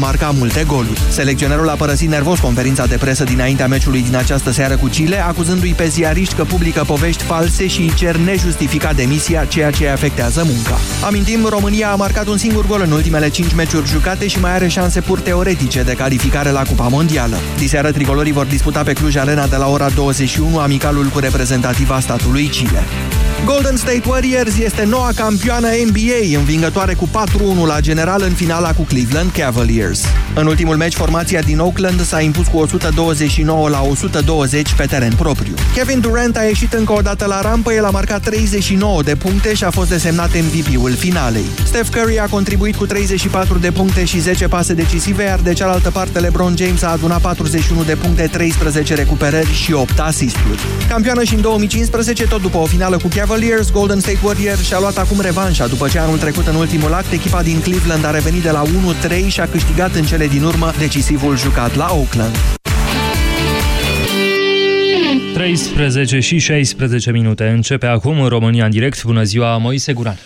marca multe goluri. Selecționerul a părăsit nervos conferința de presă dinaintea meciului din această seară cu Chile, acuzându-i pe ziariști că publică povești false și îi cer nejustificat demisia, ceea ce afectează munca. Amintim, România a marcat un singur gol în ultimele 5 meciuri jucate și mai are șanse pur teoretice de calificare la Cupa Mondială. Diseară tricolorii vor disputa pe Cluj Arena de la ora 21 amicalul cu reprezentativa statului Chile. Golden State Warriors este noua campioană NBA, învingătoare cu 4-1 la general în finala cu Cleveland Cavaliers. În ultimul meci, formația din Oakland s-a impus cu 129 la 120 pe teren propriu. Kevin Durant a ieșit încă o dată la rampă, el a marcat 39 de puncte și a fost desemnat MVP-ul finalei. Steph Curry a contribuit cu 34 de puncte și 10 pase decisive, iar de cealaltă parte LeBron James a adunat 41 de puncte, 13 recuperări și 8 asisturi. Campioană și în 2015, tot după o finală cu Cavaliers, Golden State Warriors și-a luat acum revanșa. După ce anul trecut în ultimul act, echipa din Cleveland a revenit de la 1-3 și a câștigat în cele din urmă decisivul jucat la Oakland. 13 și 16 minute. Începe acum în România în direct. Bună ziua, Moise Guran.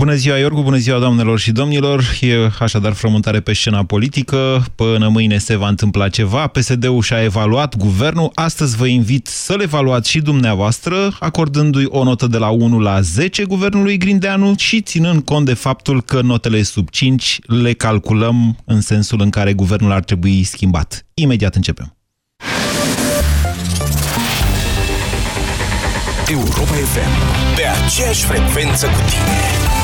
Bună ziua, Iorgu, bună ziua, doamnelor și domnilor. E așadar frământare pe scena politică. Până mâine se va întâmpla ceva. PSD-ul și-a evaluat guvernul. Astăzi vă invit să-l evaluați și dumneavoastră, acordându-i o notă de la 1 la 10 guvernului Grindeanu și ținând cont de faptul că notele sub 5 le calculăm în sensul în care guvernul ar trebui schimbat. Imediat începem. Europa FM. Pe aceeași frecvență cu tine.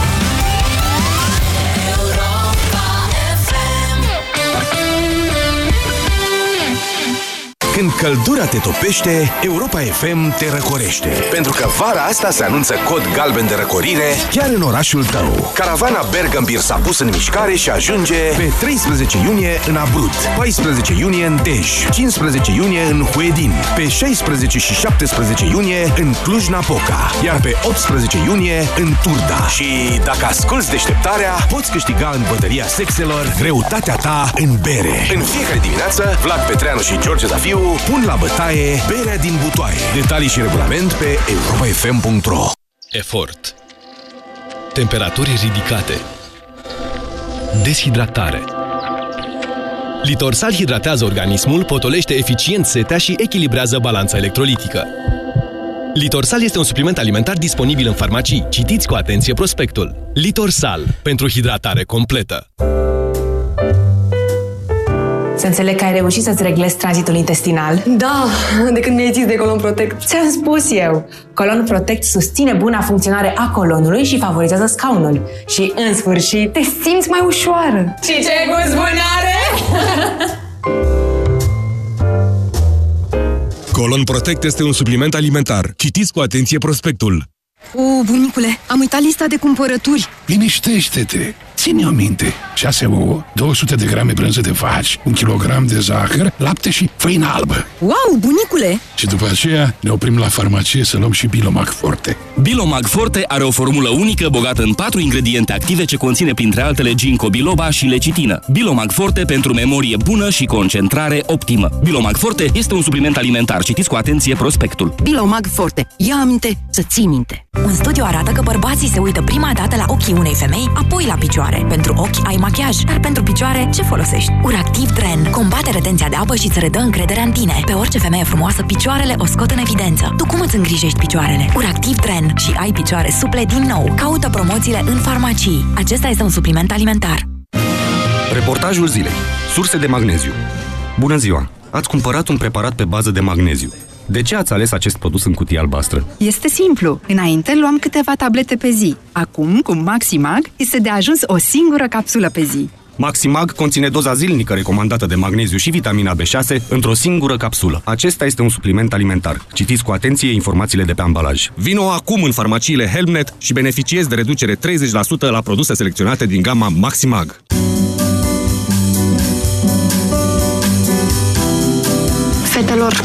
Când căldura te topește, Europa FM te răcorește. Pentru că vara asta se anunță cod galben de răcorire chiar în orașul tău. Caravana Bergambir s-a pus în mișcare și ajunge pe 13 iunie în Abrut, 14 iunie în Dej, 15 iunie în Huedin, pe 16 și 17 iunie în Cluj-Napoca, iar pe 18 iunie în Turda. Și dacă asculți deșteptarea, poți câștiga în bătăria sexelor greutatea ta în bere. În fiecare dimineață, Vlad Petreanu și George Zafiu pun la bătaie berea din butoaie. Detalii și regulament pe europafm.ro Efort Temperaturi ridicate Deshidratare Litorsal hidratează organismul, potolește eficient setea și echilibrează balanța electrolitică. Litorsal este un supliment alimentar disponibil în farmacii. Citiți cu atenție prospectul. Litorsal. Pentru hidratare completă. Să înțeleg că ai reușit să-ți reglezi tranzitul intestinal. Da, de când mi-ai zis de Colon Protect. Ți-am spus eu. Colon Protect susține buna funcționare a colonului și favorizează scaunul. Și, în sfârșit, te simți mai ușoară. Și ce gust bun are! Colon Protect este un supliment alimentar. Citiți cu atenție prospectul. O, bunicule, am uitat lista de cumpărături. Liniștește-te! Ține-o minte. 6 ouă, 200 de grame brânză de vaci, un kilogram de zahăr, lapte și făină albă. Wow, bunicule! Și după aceea ne oprim la farmacie să luăm și Bilomag Forte. Bilomag Forte are o formulă unică bogată în patru ingrediente active ce conține printre altele ginkgo biloba și lecitină. Bilomag Forte pentru memorie bună și concentrare optimă. Bilomag Forte este un supliment alimentar. Citiți cu atenție prospectul. Bilomag Forte. Ia aminte să ții minte. Un studiu arată că bărbații se uită prima dată la ochii unei femei, apoi la picioare. Pentru ochi ai machiaj, dar pentru picioare ce folosești? Uractiv Dren combate retenția de apă și îți redă încrederea în tine. Pe orice femeie frumoasă, picioarele o scot în evidență. Tu cum îți îngrijești picioarele? Uractiv Dren și ai picioare suple din nou. Caută promoțiile în farmacii. Acesta este un supliment alimentar. Reportajul zilei. Surse de magneziu. Bună ziua! Ați cumpărat un preparat pe bază de magneziu. De ce ați ales acest produs în cutie albastră? Este simplu. Înainte luam câteva tablete pe zi. Acum, cu Maximag, este de ajuns o singură capsulă pe zi. Maximag conține doza zilnică recomandată de magneziu și vitamina B6 într-o singură capsulă. Acesta este un supliment alimentar. Citiți cu atenție informațiile de pe ambalaj. Vino acum în farmaciile Helmnet și beneficiezi de reducere 30% la produse selecționate din gama Maximag. Fetelor,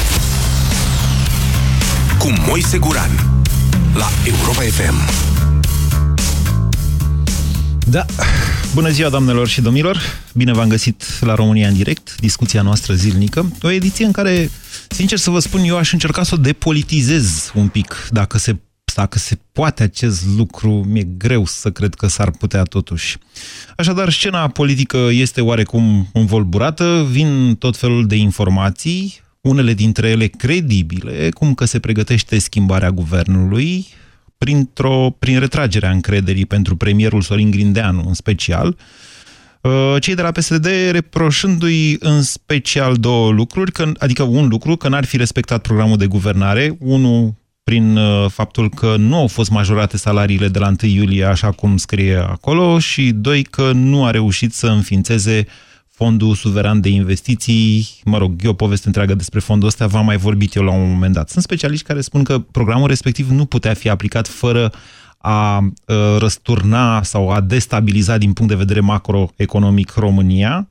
cu Moise Guran la Europa FM. Da, bună ziua doamnelor și domnilor, bine v-am găsit la România în direct, discuția noastră zilnică, o ediție în care, sincer să vă spun, eu aș încerca să o depolitizez un pic, dacă se dacă se poate acest lucru, mi-e greu să cred că s-ar putea totuși. Așadar, scena politică este oarecum învolburată, vin tot felul de informații, unele dintre ele credibile, cum că se pregătește schimbarea guvernului, printr-o, prin retragerea încrederii pentru premierul Sorin Grindeanu în special, uh, cei de la PSD reproșându-i în special două lucruri, că, adică un lucru, că n-ar fi respectat programul de guvernare, unul prin uh, faptul că nu au fost majorate salariile de la 1 iulie, așa cum scrie acolo, și doi, că nu a reușit să înființeze Fondul Suveran de Investiții, mă rog, e o poveste întreagă despre fondul ăsta, v-am mai vorbit eu la un moment dat. Sunt specialiști care spun că programul respectiv nu putea fi aplicat fără a uh, răsturna sau a destabiliza din punct de vedere macroeconomic România,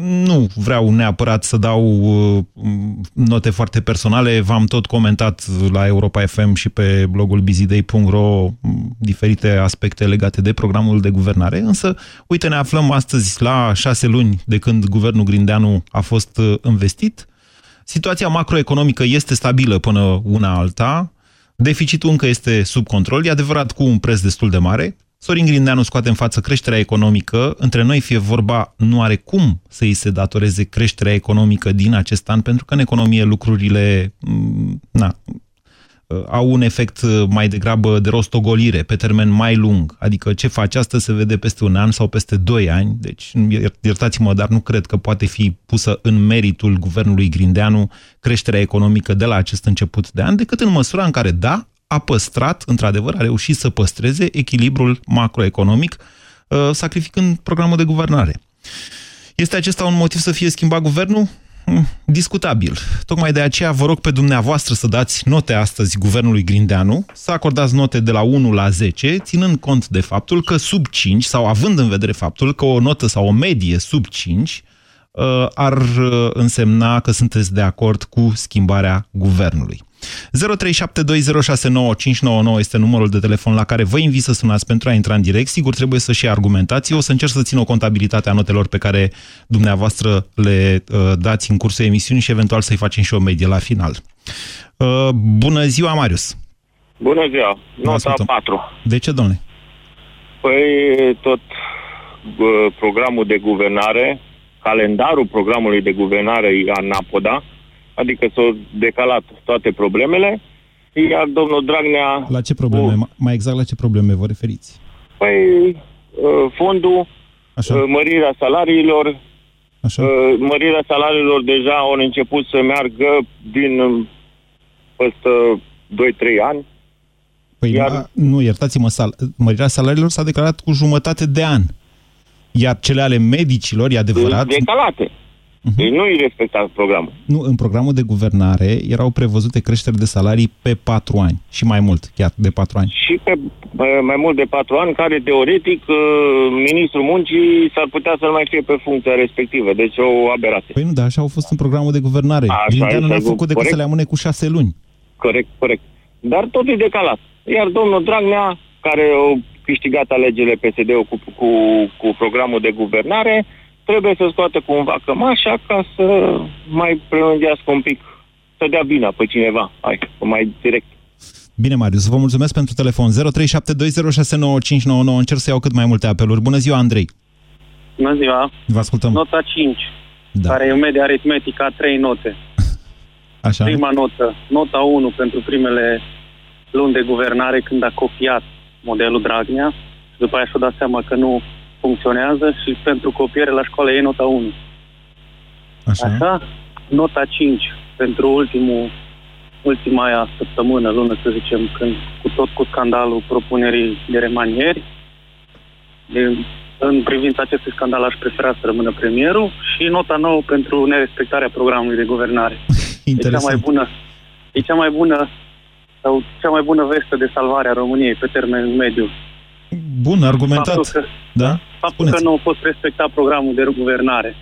nu vreau neapărat să dau uh, note foarte personale, v-am tot comentat la Europa FM și pe blogul bizidei.ro diferite aspecte legate de programul de guvernare, însă, uite, ne aflăm astăzi la șase luni de când guvernul Grindeanu a fost uh, investit. Situația macroeconomică este stabilă până una alta, deficitul încă este sub control, e adevărat cu un preț destul de mare, Sorin Grindeanu scoate în față creșterea economică. Între noi, fie vorba, nu are cum să îi se datoreze creșterea economică din acest an, pentru că în economie lucrurile mm, na, au un efect mai degrabă de rostogolire, pe termen mai lung. Adică ce face asta se vede peste un an sau peste doi ani. Deci, iertați-mă, dar nu cred că poate fi pusă în meritul guvernului Grindeanu creșterea economică de la acest început de an, decât în măsura în care, da, a păstrat, într-adevăr, a reușit să păstreze echilibrul macroeconomic, uh, sacrificând programul de guvernare. Este acesta un motiv să fie schimbat guvernul? Hmm, discutabil. Tocmai de aceea vă rog pe dumneavoastră să dați note astăzi guvernului Grindeanu, să acordați note de la 1 la 10, ținând cont de faptul că sub 5, sau având în vedere faptul că o notă sau o medie sub 5 uh, ar uh, însemna că sunteți de acord cu schimbarea guvernului. 0372069599 este numărul de telefon la care vă invit să sunați pentru a intra în direct. Sigur, trebuie să și argumentați. Eu o să încerc să țin o contabilitate a notelor pe care dumneavoastră le uh, dați în cursul emisiunii și eventual să-i facem și o medie la final. Uh, bună ziua, Marius! Bună ziua! Nota 4. De ce, domnule? Păi tot uh, programul de guvernare, calendarul programului de guvernare Anapoda, adică s-au decalat toate problemele, iar domnul Dragnea... La ce probleme? Cu... Mai exact la ce probleme vă referiți? Păi, uh, fondul, Așa. Uh, mărirea salariilor, Așa. Uh, mărirea salariilor deja au început să meargă din peste 2-3 ani. Păi iar... nu, iertați-mă, sal mărirea salariilor s-a declarat cu jumătate de an. Iar cele ale medicilor, e adevărat... Decalate. Uh-huh. Ei nu îi respecta programul. Nu, în programul de guvernare erau prevăzute creșteri de salarii pe patru ani și mai mult, chiar de patru ani. Și pe mai mult de patru ani, care teoretic uh, ministrul muncii s-ar putea să nu mai fie pe funcția respectivă, deci o aberație. Păi nu, dar așa au fost în programul de guvernare. Grindeanu nu a făcut decât să le amâne cu șase luni. Corect, corect. Dar tot e decalat. Iar domnul Dragnea, care a câștigat alegerile PSD-ul cu, cu, cu programul de guvernare, trebuie să scoată cumva cămașa ca să mai prelungească un pic, să dea bine pe cineva, hai, mai direct. Bine, Marius, vă mulțumesc pentru telefon. 0372069599. Încerc să iau cât mai multe apeluri. Bună ziua, Andrei! Bună ziua! Vă ascultăm. Nota 5, da. care e o medie aritmetică a 3 note. Așa. Prima notă, nota 1 pentru primele luni de guvernare când a copiat modelul Dragnea și după aia și-a dat seama că nu funcționează și pentru copiere la școală e nota 1. Așa. Așa? Nota 5 pentru ultimul, ultima aia săptămână, lună, să zicem, când cu tot cu scandalul propunerii de remanieri. De, în privința acestui scandal aș prefera să rămână premierul și nota nouă pentru nerespectarea programului de guvernare. Interesant. E cea mai bună, e cea mai bună sau cea mai bună veste de salvare a României pe termen mediu Bun, argumentat. Faptul că, da? Faptul că nu a fost respectat programul de guvernare.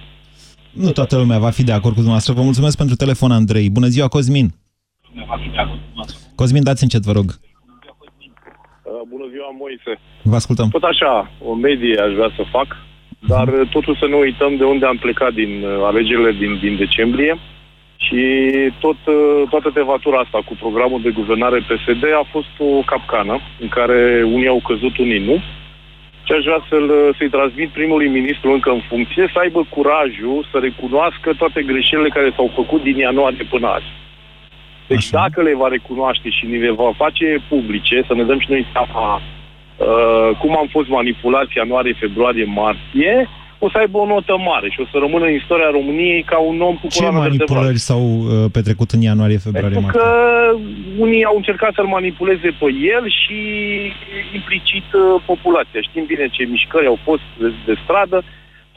Nu toată lumea va fi de acord cu dumneavoastră. Vă mulțumesc pentru telefon, Andrei. Bună ziua, Cosmin. Cosmin, dați încet, vă rog. Uh, Bună ziua, Moise. Vă ascultăm. Tot așa, o medie aș vrea să fac, dar uh, totul să nu uităm de unde am plecat din uh, alegerile din, din decembrie și tot, uh, toată tevatura asta cu programul de guvernare PSD a fost o capcană în care unii au căzut, unii nu. Și aș vrea să-l, să-i transmit primului ministru încă în funcție să aibă curajul să recunoască toate greșelile care s-au făcut din ianuarie până azi. Deci Așa. dacă le va recunoaște și ne le va face publice, să ne dăm și noi seama uh, cum am fost manipulați ianuarie, februarie, martie, o să aibă o notă mare și o să rămână în istoria României ca un om cu Ce manipulări s-au uh, petrecut în ianuarie, februarie, Pentru că unii au încercat să-l manipuleze pe el și implicit uh, populația. Știm bine ce mișcări au fost de, de stradă.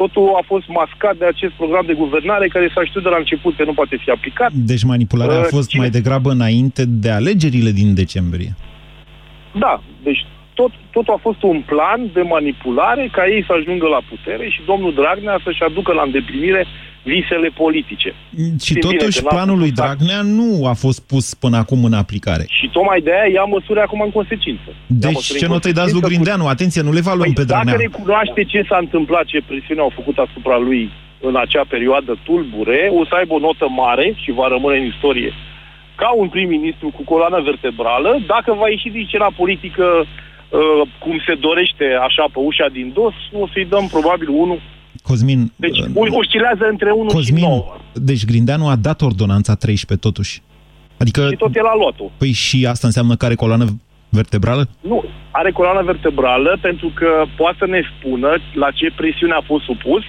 Totul a fost mascat de acest program de guvernare care s-a știut de la început că nu poate fi aplicat. Deci manipularea a Uh, fost cine- mai degrabă înainte de alegerile din decembrie. Da, deci tot, totul a fost un plan de manipulare ca ei să ajungă la putere și domnul Dragnea să-și aducă la îndeplinire visele politice. Și Știm bine totuși că n-a planul lui făcut Dragnea nu a fost pus până acum în aplicare. Și tocmai de aia ia măsuri acum în consecință. Ia Deci măsuri ce în notă îi dați lui consecință cu- Grindeanu? Atenție, nu le evaluăm pe Păi, Dacă Dragnea. recunoaște ce s-a întâmplat, ce presiune au făcut asupra lui în acea perioadă tulbure, o să aibă o notă mare și va rămâne în istorie ca un prim-ministru cu coloană vertebrală. Dacă va ieși din scena politică uh, cum se dorește așa pe ușa din dos, o să-i dăm probabil unul. Cosmin, Deci uh, oscilează între 1 și Cosmin, 9. deci Grindeanu a dat ordonanța 13 totuși. Adică, Și tot el a luat-o. păi și asta înseamnă că are coloană vertebrală? Nu, are coloană vertebrală pentru că poate să ne spună la ce presiune a fost supus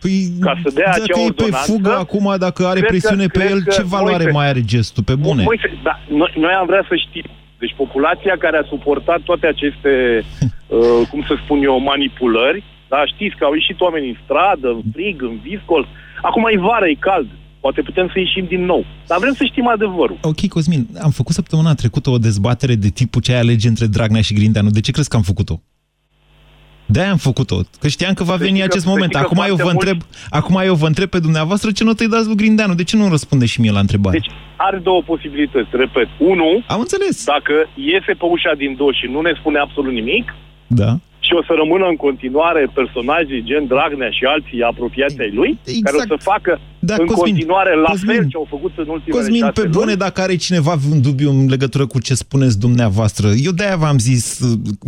Păi, ca să dea dacă acea e pe ordonanță. fugă acum, dacă are cred că- presiune pe cred el, că, ce valoare Moise, mai are gestul? Pe bune. Moise, da, noi, noi am vrea să știm. Deci populația care a suportat toate aceste, uh, cum să spun eu, manipulări, da, știți că au ieșit oameni în stradă, în frig, în viscol. Acum e vară, e cald. Poate putem să ieșim din nou. Dar vrem să știm adevărul. Ok, Cosmin, am făcut săptămâna trecută o dezbatere de tipul ce ai alege între Dragnea și Grindeanu. De ce crezi că am făcut-o? De-aia am făcut-o, că știam că va Să veni știi că- acest să moment. știi că Acum eu, vă foarte întreb, acum eu vă întreb pe dumneavoastră ce notă îi dați lui Grindeanu. De ce nu răspunde și mie la întrebare? Deci are două posibilități, repet. Unu, am înțeles. dacă iese pe ușa din dos și nu ne spune absolut nimic, Da. Și o să rămână în continuare personaje gen Dragnea și alții apropiați ai lui, Exact. care o să facă Da, în Cosmin, continuare la Cosmin, fel ce au făcut în ultimele Cosmin, șase pe luni. bune, dacă are cineva un dubiu în legătură cu ce spuneți dumneavoastră, eu de-aia v-am zis,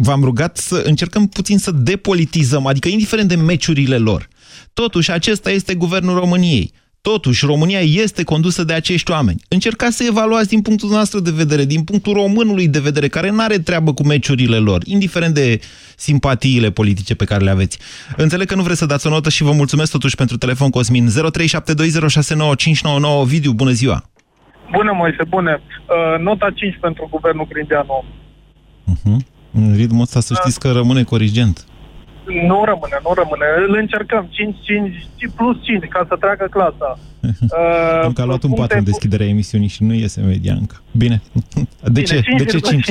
v-am rugat să încercăm puțin să depolitizăm, adică indiferent de meciurile lor. Totuși, acesta este guvernul României. Totuși, România este condusă de acești oameni. Încercați să evaluați din punctul nostru de vedere, din punctul românului de vedere, care nu are treabă cu meciurile lor, indiferent de simpatiile politice pe care le aveți. Înțeleg că nu vreți să dați o notă și vă mulțumesc totuși pentru telefon, Cosmin. 0372069599. Ovidiu, bună ziua! Bună, Moise, bună. Uh, nota 5 pentru guvernul Grindeanu. Uh-huh. În ritmul ăsta să știți că rămâne corigent. Nu rămâne, nu rămâne. Îl încercăm. 5, 5, plus 5, ca să treacă clasa. Uh, Încă a luat un puncte 4 în deschiderea emisiunii și nu iese media încă. Bine. De ce? Bine, De ce 5?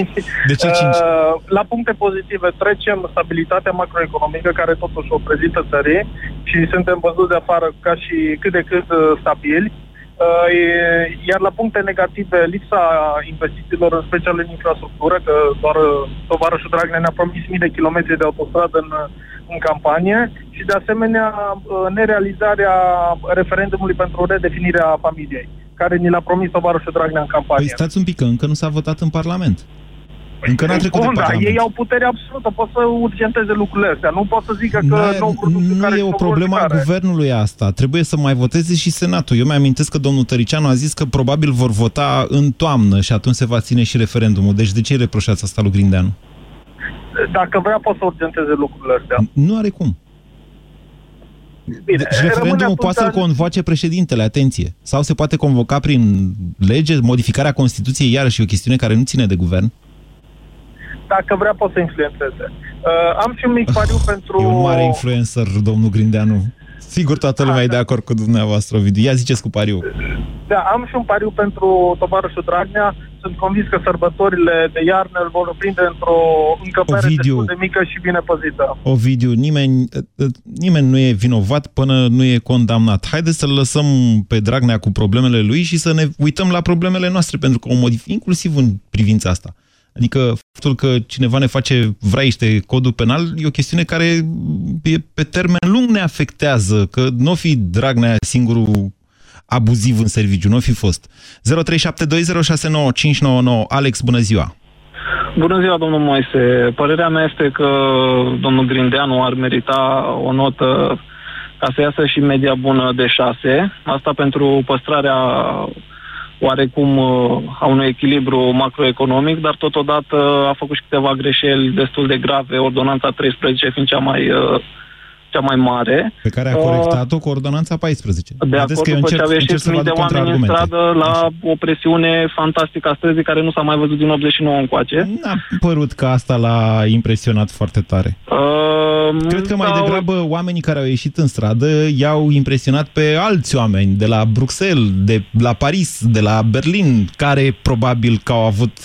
De ce 5? Uh, la puncte pozitive trecem stabilitatea macroeconomică care totuși o prezintă țării și suntem văzuți de afară ca și cât de cât uh, stabili. Uh, e- iar la puncte negative, lipsa investițiilor, în special în infrastructură, că doar uh, tovarășul Dragnea ne-a promis mii de kilometri de autostradă în, în campanie și de asemenea uh, nerealizarea referendumului pentru redefinirea familiei, care ni l-a promis tovarășul Dragnea în campanie. Păi stați un pic, că încă nu s-a votat în Parlament. Încă n-a trecut de Bun, da, Parlament. ei au putere absolută, pot să urgenteze lucrurile astea. Nu pot să zică că N-a- nu nu e o problemă a guvernului asta. Trebuie să mai voteze și Senatul. Eu mi-amintesc că domnul Tăricianu a zis că probabil vor vota în toamnă și atunci se va ține și referendumul. Deci de ce îi reproșați asta lui Grindeanu? Dacă vrea, pot să urgenteze lucrurile astea. Nu are cum. Bine, Deci rămâne referendumul atunci- poate să-l convoace președintele, atenție. Sau se poate convoca prin lege, modificarea Constituției, iarăși e o chestiune care nu ține de guvern. Dacă vrea, pot să influențeze. Uh, am și un mic pariu pentru... E un mare influencer, domnul Grindeanu. Sigur, toată lumea e de acord cu dumneavoastră, Ovidiu. Ia ziceți cu pariu. Da, am și un pariu pentru tovarășul Dragnea. sunt convins că sărbătorile de iarnă îl vor prinde într-o încăpere Ovidiu. destul de mică și bine păzită. Ovidiu, nimeni, nimeni nu e vinovat până nu e condamnat. Haideți să-l lăsăm pe Dragnea cu problemele lui și să ne uităm la problemele noastre, pentru că o modific, inclusiv în privința asta. Adică faptul că cineva ne face vraiște codul penal e o chestiune care e pe termen lung ne afectează, că nu o fi Dragnea singurul abuziv în serviciu, nu o fi fost. 0372069599 Alex, bună ziua! Bună ziua, domnul Moise. Părerea mea este că domnul Grindeanu ar merita o notă ca să iasă și media bună de 6. Asta pentru păstrarea oarecum uh, a unui echilibru macroeconomic, dar totodată a făcut și câteva greșeli destul de grave, ordonanța 13 fiind cea mai, uh, cea mai mare. Pe care a Uh, corectat-o cu ordonanța 14. De Vedeți acord, că eu după ce încerc, au încerc ieșit să vă mii de aduc oameni în contraargumente. stradă la o presiune fantastică a străzii care nu s-a mai văzut din 89 încoace. N-a părut că asta l-a impresionat foarte tare. Uh, Cred că mai sau- degrabă oamenii care au ieșit în stradă i-au impresionat pe alți oameni de la Bruxelles, de la Paris, de la Berlin, care probabil că au avut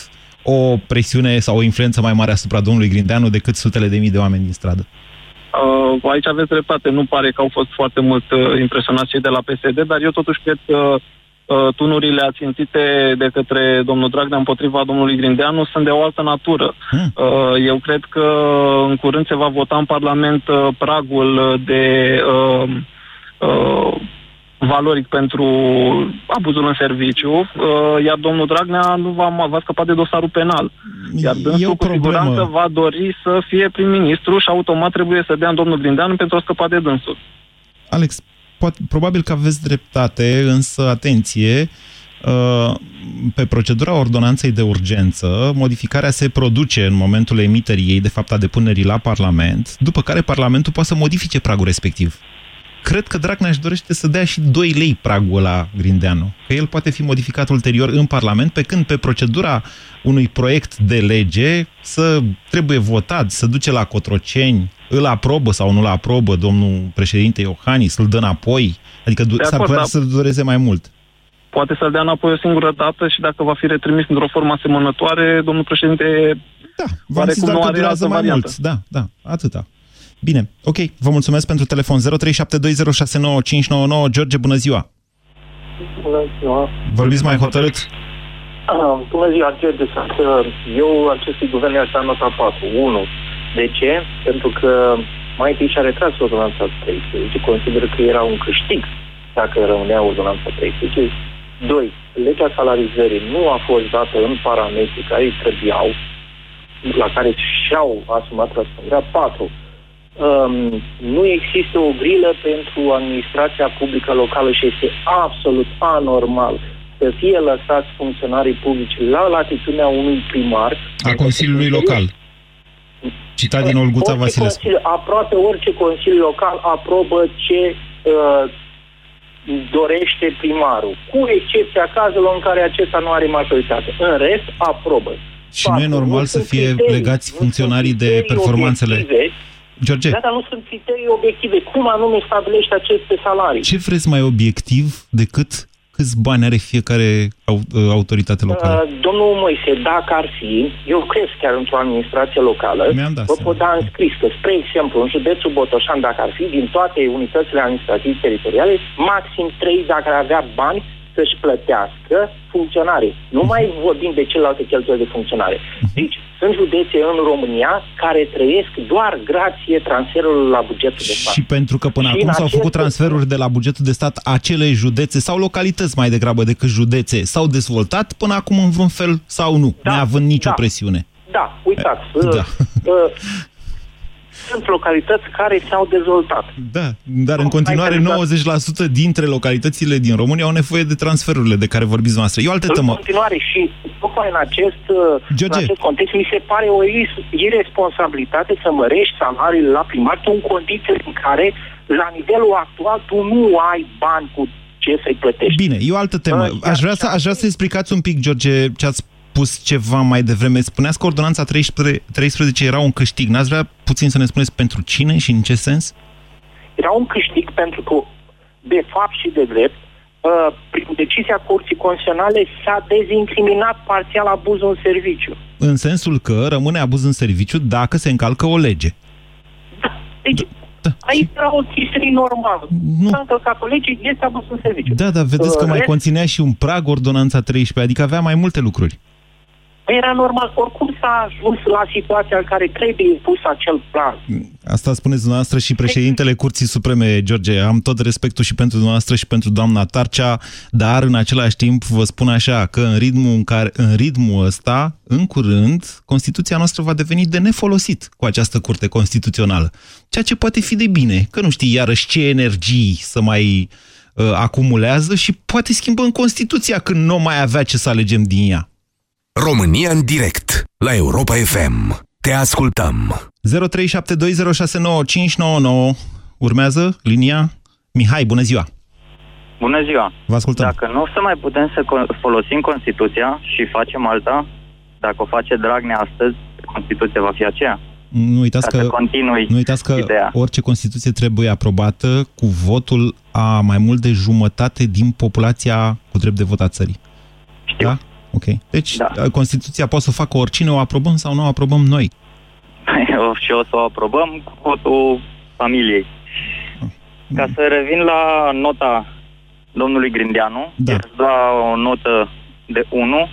o presiune sau o influență mai mare asupra domnului Grindeanu decât sutele de mii de oameni din stradă. Uh, aici aveți dreptate, nu pare că au fost foarte mult uh, impresionați cei de la PSD, dar eu totuși cred că uh, tunurile ațintite de către domnul Dragnea împotriva domnului Grindeanu sunt de o altă natură. Hmm. Uh, eu cred că în curând se va vota în Parlament uh, pragul de uh, uh, valoric pentru abuzul în serviciu, uh, iar domnul Dragnea nu va, va scăpa de dosarul penal. Iar E dânsul o cu problemă. siguranță va dori să fie prim-ministru și automat trebuie să dea în domnul Grindeanu pentru a scăpa de dânsul. Alex, poate, probabil că aveți dreptate, însă, atenție, uh, pe procedura ordonanței de urgență, modificarea se produce în momentul emiterii ei, de fapt a depunerii la Parlament, după care Parlamentul poate să modifice pragul respectiv. Cred că Dragnea își dorește să dea și 2 lei pragul la Grindeanu, că el poate fi modificat ulterior în Parlament, pe când pe procedura unui proiect de lege să trebuie votat, să duce la Cotroceni, îl aprobă sau nu îl aprobă domnul președinte Iohannis, îl dă înapoi, adică du- De s-ar acord, putea dar- să dureze mai mult. Poate să-l dea înapoi o singură dată și dacă va fi retrimis într-o formă asemănătoare, domnul președinte Da, V-am zis oarecum doar nu că are durează altă mai variantă. mult. Da, da, atâta. Bine, ok, vă mulțumesc pentru telefon 0372069599. George, bună ziua! Bună ziua. Vorbiți mai hotărât? Ah, Bună ziua, George. Sunt, uh, Eu acestui guvern i-aș da nota 4. 1. De ce? Pentru că mai întâi și-a retras ordonanța 13. Consideră că era un câștig dacă rămânea ordonanța 13. 2. Legea salarizării nu a fost dată în parametrii care îi trebuiau, la care și-au asumat răspunderea. 4. Um, nu există o grilă pentru administrația publică locală și este absolut anormal să fie lăsați funcționarii publici la latitudinea unui primar. A Consiliului Local. Citat din Olguța Orice Vasilescu. consiliu, aproape orice consiliu local aprobă ce uh, dorește primarul, cu excepția cazelor în care acesta nu are majoritate. În rest, aprobă. Și nu e normal să sunt fie criterii, legați nu funcționarii sunt de criterii performanțele. obiective. George, Da, dar nu sunt criterii obiective. Cum anume stabilești aceste salarii? ce vreți mai obiectiv decât câți bani are fiecare au- autoritate locală? Uh, domnul Moise, dacă ar fi, eu cred chiar într-o administrație locală, Mi-am dat vă pot da în scris că, spre exemplu, în județul Botoșan, dacă ar fi, din toate unitățile administrative teritoriale, maxim 3 dacă ar avea bani să-și plătească funcționarii. Nu Mhm. mai vorbim de celelalte cheltuieli de funcționare. Deci, sunt județe în România care trăiesc doar grație transferului la bugetul de stat. Și pentru că până Și acum în s-au făcut aceste- transferuri de la bugetul de stat, acele județe sau localități mai degrabă decât județe s-au dezvoltat până acum în vreun fel sau nu, neavând nicio da. presiune. Da, uitați. Da. Uh, uh, sunt localități care s-au dezvoltat. Da, dar în continuare 90% dintre localitățile din România au nevoie de transferurile de care vorbiți noastră. E o altă În temă. continuare și tocmai în acest, uh, în George. acest context mi se pare o is- irresponsabilitate să mărești salariile la primar în condiții în care la nivelul actual tu nu ai bani cu ce să-i plătești. Bine, e o altă temă. Aș vrea, să, aș vrea să explicați un pic, George, ce ați spus ceva mai devreme. Spuneați că ordonanța 13, 13 era un câștig. N-ați vrea puțin să ne spuneți pentru cine și în ce sens? Era un câștig pentru că, de fapt și de drept, uh, prin decizia Curții Constituționale s-a dezincriminat parțial abuzul în serviciu. În sensul că rămâne abuz în serviciu dacă se încalcă o lege. Deci, da. aici era o chestie normală. Nu. S-a încălcat o lege, este abuz în serviciu. Da, dar vedeți că Uh, mai rest- conținea și un prag ordonanța 13, adică avea mai multe lucruri. Era normal. Oricum s-a ajuns la situația în care trebuie impus acel plan. Asta spuneți dumneavoastră și președintele Curții Supreme, George. Am tot respectul și pentru dumneavoastră și pentru doamna Tarcea, dar în același timp vă spun așa, că în ritmul, în care, în ritmul ăsta, în curând, Constituția noastră va deveni de nefolosit cu această Curte Constituțională. Ceea ce poate fi de bine, că nu știi iarăși ce energii să mai uh, acumulează și poate schimbă în Constituția când nu mai avea ce să alegem din ea. România în direct la Europa FM. Te ascultăm. 0372069599 urmează linia Mihai, bună ziua! Bună ziua! Vă ascultăm. Dacă nu o să mai putem să co- folosim Constituția și facem alta, dacă o face Dragnea astăzi, Constituția va fi aceea. Nu uitați Ca că, să continui nu uitați că ideea. orice Constituție trebuie aprobată cu votul a mai mult de jumătate din populația cu drept de vot a țării. Știu. Da? Ok. Deci Da. Constituția poate să o facă oricine, o aprobăm sau nu o aprobăm noi. și o să o aprobăm cu votul familiei. Ca să revin la nota domnului Grindeanu, Da. el îți da o notă de 1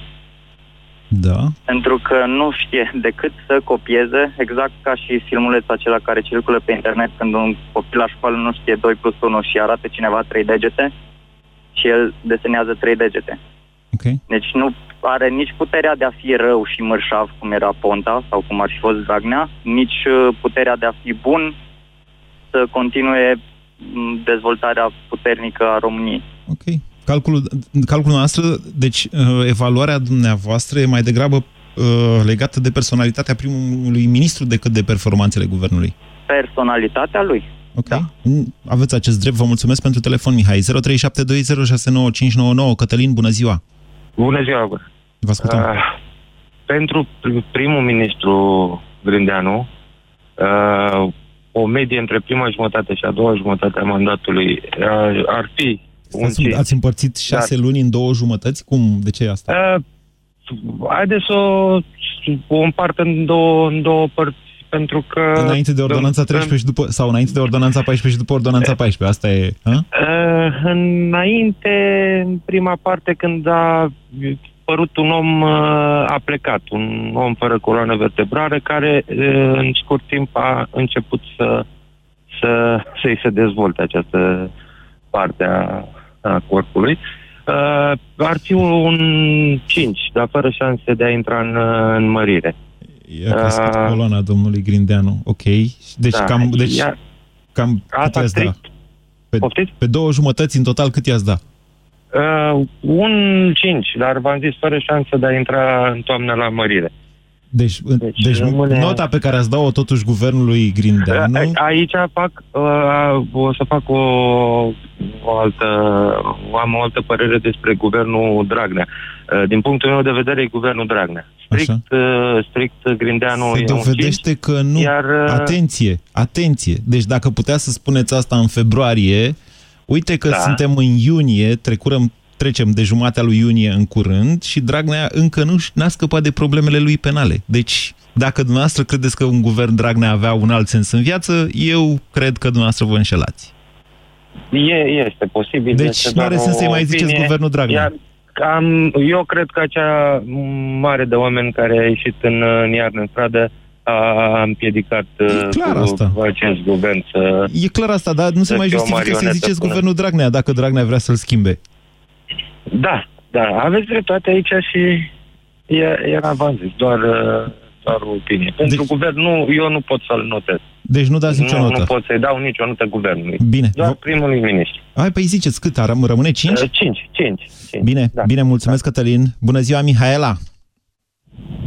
Da. pentru că nu știe decât să copieze, exact ca și filmulețul acela care circulă pe internet când un copil la școală nu știe 2 plus 1 și arată cineva 3 degete și el desenează 3 degete. Ok. Deci nu are nici puterea de a fi rău și mărșav, cum era Ponta sau cum ar fi fost Dragnea, nici uh, puterea de a fi bun să continue m, dezvoltarea puternică a României. Ok. Calculul, calculul noastră, deci uh, evaluarea dumneavoastră e mai degrabă uh, legată de personalitatea primului ministru decât de performanțele guvernului. Personalitatea lui. Ok. Da. Aveți acest drept. Vă mulțumesc pentru telefon, Mihai. 0372069599. Cătălin, bună ziua! Bună ziua, Bă. Vă ascultăm. Uh, pentru pr- primul ministru Grindeanu, uh, o medie între prima jumătate și a doua jumătate a mandatului uh, ar fi un Ați, cinci. ați împărțit șase luni în două jumătăți? Cum? De ce e asta? Uh, haideți să o, o împart în două, în două părți, pentru că... Înainte de ordonanța 13 și după, sau înainte de ordonanța 14 și după ordonanța 14. Asta e... A? Uh, înainte, în prima parte, când a părut un om uh, a plecat, un om fără coloană vertebrală, care uh, în scurt timp a început să, să, să-i se dezvolte această parte a, a corpului. Uh, ar fi un 5, dar fără șanse de a intra în, uh, în mărire. I-a crescut Uh, coloana domnului Grindeanu. Ok. Deci Da, cam... Deci, ia- cam cât Asta i-ați da? strict. Pe, pe două jumătăți în total cât i-ați da? Uh, un 5, dar v-am zis fără șansă de a intra în toamnă la mărire. Deci, deci, deci rămâne- nota pe care ați dat-o totuși guvernului Grindeanu... A- Aici fac, uh, o să fac o, o altă, am o altă părere despre guvernul Dragnea. Uh, din punctul meu de vedere, e guvernul Dragnea. Strict, uh, strict Grindeanu Se e un dovedește cinci, că nu. Iar, uh, Atenție, atenție. Deci dacă putea să spuneți asta în februarie, uite că Da. suntem în iunie, trecurăm, trecem de jumatea lui iunie în curând și Dragnea încă nu n-a scăpat de problemele lui penale. Deci, dacă dumneavoastră credeți că un guvern Dragnea avea un alt sens în viață, eu cred că dumneavoastră vă înșelați. E, este posibil. Deci este nu are doar sens o să-i mai ziceți opinie. guvernul Dragnea. Iar am, eu cred că acea mare de oameni care a ieșit în, în iarnă în stradă a împiedicat clar uh, asta. acest guvern să... E clar asta, dar nu se Să mai fie o justifică să marionetă ziceți până- guvernul Dragnea, dacă Dragnea vrea să-l schimbe. Da, da, aveți dreptate aici și e, era, v-am zis, doar, uh, doar o opinie. Pentru deci, guvern, nu, eu nu pot să-l notez. Deci nu dați nicio nu, notă. Nu pot să-i dau nicio notă guvernului. Bine. Doar primului ministru. Hai, păi ziceți cât? Ar- Rămâne 5? 5, 5, 5. Bine, da. bine, mulțumesc, Cătălin. Bună ziua, Mihaela.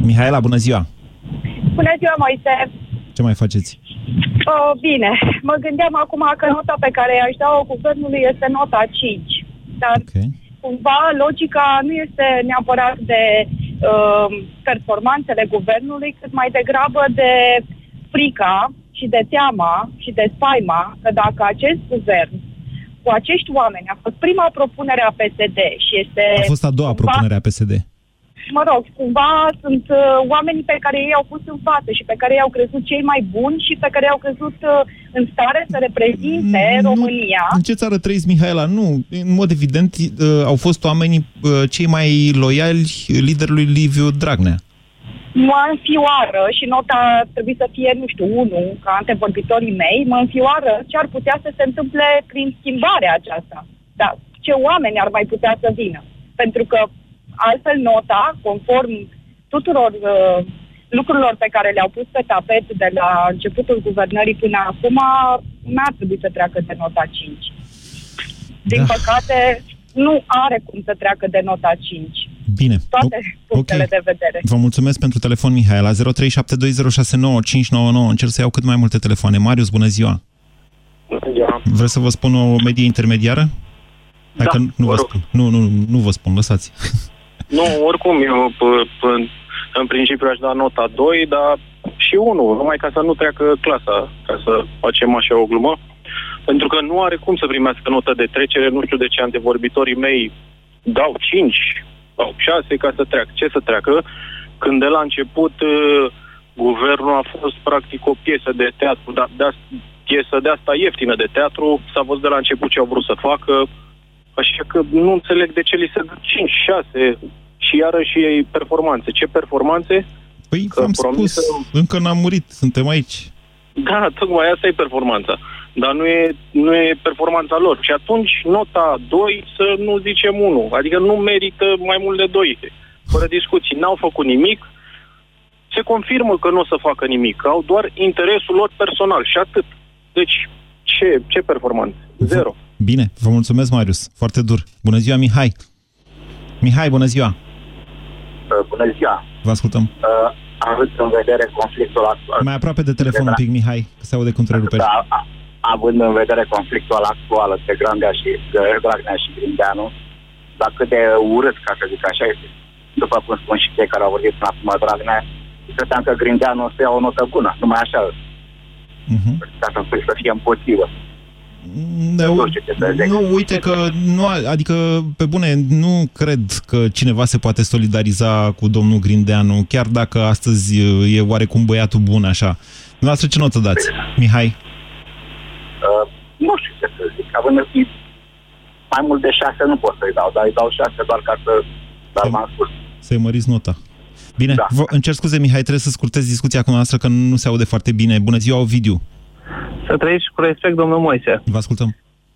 Mihaela, bună ziua. Bună ziua, Moise! Ce mai faceți? Oh, bine, mă gândeam acum că nota pe care i-aș da-o guvernului este nota 5. Dar okay. cumva logica nu este neapărat de uh, performanțele guvernului, cât mai degrabă de frica și de teama și de spaima că dacă acest guvern cu acești oameni a fost prima propunere a PSD și este... A fost a doua cumva- propunere a PSD. Mă rog, cumva sunt uh, oamenii pe care ei au pus în față și pe care ei au crezut cei mai buni și pe care ei au crezut uh, în stare să reprezinte România. În ce țară trăiți, Mihaela? Nu. În mod evident, uh, au fost oamenii uh, cei mai loiali liderului Liviu Dragnea. Mă înfioară și nota ar trebui să fie, nu știu, unul, ca antevorbitorii mei, mă înfioară ce ar putea să se întâmple prin schimbarea aceasta. Da, ce oameni ar mai putea să vină. Pentru că altfel nota, conform tuturor uh, lucrurilor pe care le-au pus pe tapet de la începutul guvernării până acum, n-ar trebui să treacă de nota 5. Din Da. păcate, nu are cum să treacă de nota 5. Bine. Toate punctele ok. de vedere. Vă mulțumesc pentru telefon, Mihaela. 0372069599. Încerc să iau cât mai multe telefoane. Marius, bună ziua! Vreți să vă spun o medie intermediară? Dacă Da, nu, vă vă rog. spun. Nu, nu, nu vă spun, lăsați. Nu, oricum, eu p- p- în principiu aș da nota 2, dar și 1, numai ca să nu treacă clasa, ca să facem așa o glumă. Pentru că nu are cum să primească notă de trecere, nu știu de ce antevorbitorii mei dau 5, dau 6 ca să treacă. Ce să treacă? Când de la început uh, guvernul a fost practic o piesă de teatru, dar de asta, piesă de asta ieftină de teatru, s-a văzut de la început ce au vrut să facă, Așa că nu înțeleg de ce li se dă 5, 6 și iarăși ei performanțe. Ce performanțe? Păi, Că am promis spus, să- încă n-am murit, suntem aici. Da, tocmai asta e performanța. Dar nu e, nu e performanța lor. Și atunci nota 2 să nu zicem 1. Adică nu merită mai mult de 2. Fără discuții. N-au făcut nimic. Se confirmă că nu o să facă nimic. Au doar interesul lor personal și atât. Deci, ce, ce performanță? Zero. Bine, vă mulțumesc, Marius. Foarte dur. Bună ziua, Mihai. Mihai, bună ziua. Uh, Bună ziua! Vă ascultăm. Uh, Având în vedere conflictul actual... Mai aproape de telefon un pic, Mihai, că se aude cum întrerupeți. Da, a- având în vedere conflictul actual între Grandea și uh, Dragnea și Grindeanu, dar cât de urât, ca să zic așa, este, după cum spun și cei care au vorbit până acum Dragnea, credeam că Grindeanu o să ia o notă bună, numai așa, Mhm. ca să, să fie împotrivă. Nu, nu, uite că, nu, adică, pe bune, nu cred că cineva se poate solidariza cu domnul Grindeanu, chiar dacă astăzi e oarecum băiatul bun, așa. Dumneavoastră ce notă dați, Mihai? Uh, nu știu ce să zic, având în vedere mai mult de șase nu pot să-i dau, dar îi dau șase doar ca să... Dar m-am spus. Să-i măriți nota. Bine, Da. vă, îmi cer scuze, Mihai, trebuie să scurtez discuția cu noastră, că nu se aude foarte bine. Bună ziua, Ovidiu. Să trăiești cu respect, domnul Moise. Vă ascultăm.